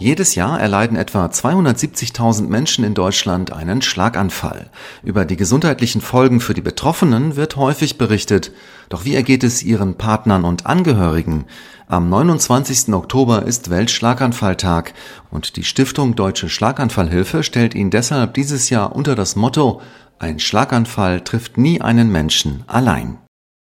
Jedes Jahr erleiden etwa 270.000 Menschen in Deutschland einen Schlaganfall. Über die gesundheitlichen Folgen für die Betroffenen wird häufig berichtet. Doch wie ergeht es ihren Partnern und Angehörigen? Am 29. Oktober ist Weltschlaganfalltag und die Stiftung Deutsche Schlaganfallhilfe stellt ihn deshalb dieses Jahr unter das Motto Ein Schlaganfall trifft nie einen Menschen allein.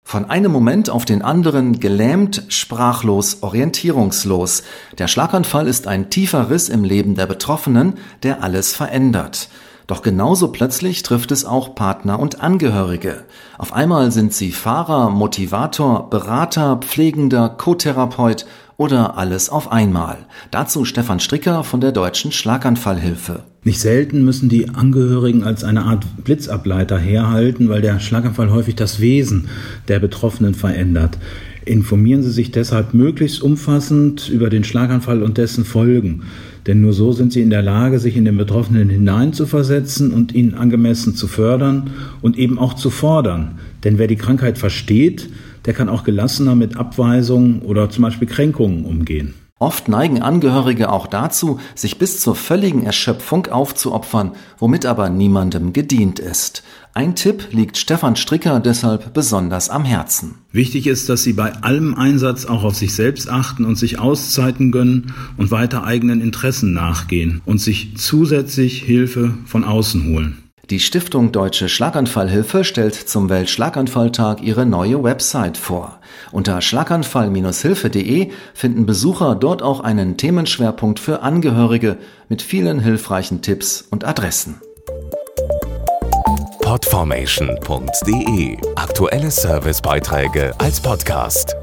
Von einem Moment auf den anderen gelähmt, sprachlos, orientierungslos. Der Schlaganfall ist ein tiefer Riss im Leben der Betroffenen, der alles verändert. Doch genauso plötzlich trifft es auch Partner und Angehörige. Auf einmal sind sie Fahrer, Motivator, Berater, Pflegender, Co-Therapeut oder alles auf einmal. Dazu Stefan Stricker von der Deutschen Schlaganfallhilfe. Nicht selten müssen die Angehörigen als eine Art Blitzableiter herhalten, weil der Schlaganfall häufig das Wesen der Betroffenen verändert. Informieren Sie sich deshalb möglichst umfassend über den Schlaganfall und dessen Folgen. Denn nur so sind Sie in der Lage, sich in den Betroffenen hineinzuversetzen und ihn angemessen zu fördern und eben auch zu fordern. Denn wer die Krankheit versteht, der kann auch gelassener mit Abweisungen oder zum Beispiel Kränkungen umgehen. Oft neigen Angehörige auch dazu, sich bis zur völligen Erschöpfung aufzuopfern, womit aber niemandem gedient ist. Ein Tipp liegt Stefan Stricker deshalb besonders am Herzen. Wichtig ist, dass Sie bei allem Einsatz auch auf sich selbst achten und sich Auszeiten gönnen und weiter eigenen Interessen nachgehen und sich zusätzlich Hilfe von außen holen. Die Stiftung Deutsche Schlaganfallhilfe stellt zum Weltschlaganfalltag ihre neue Website vor. Unter schlaganfall-hilfe.de finden Besucher dort auch einen Themenschwerpunkt für Angehörige mit vielen hilfreichen Tipps und Adressen. Podformation.de Aktuelle Servicebeiträge als Podcast.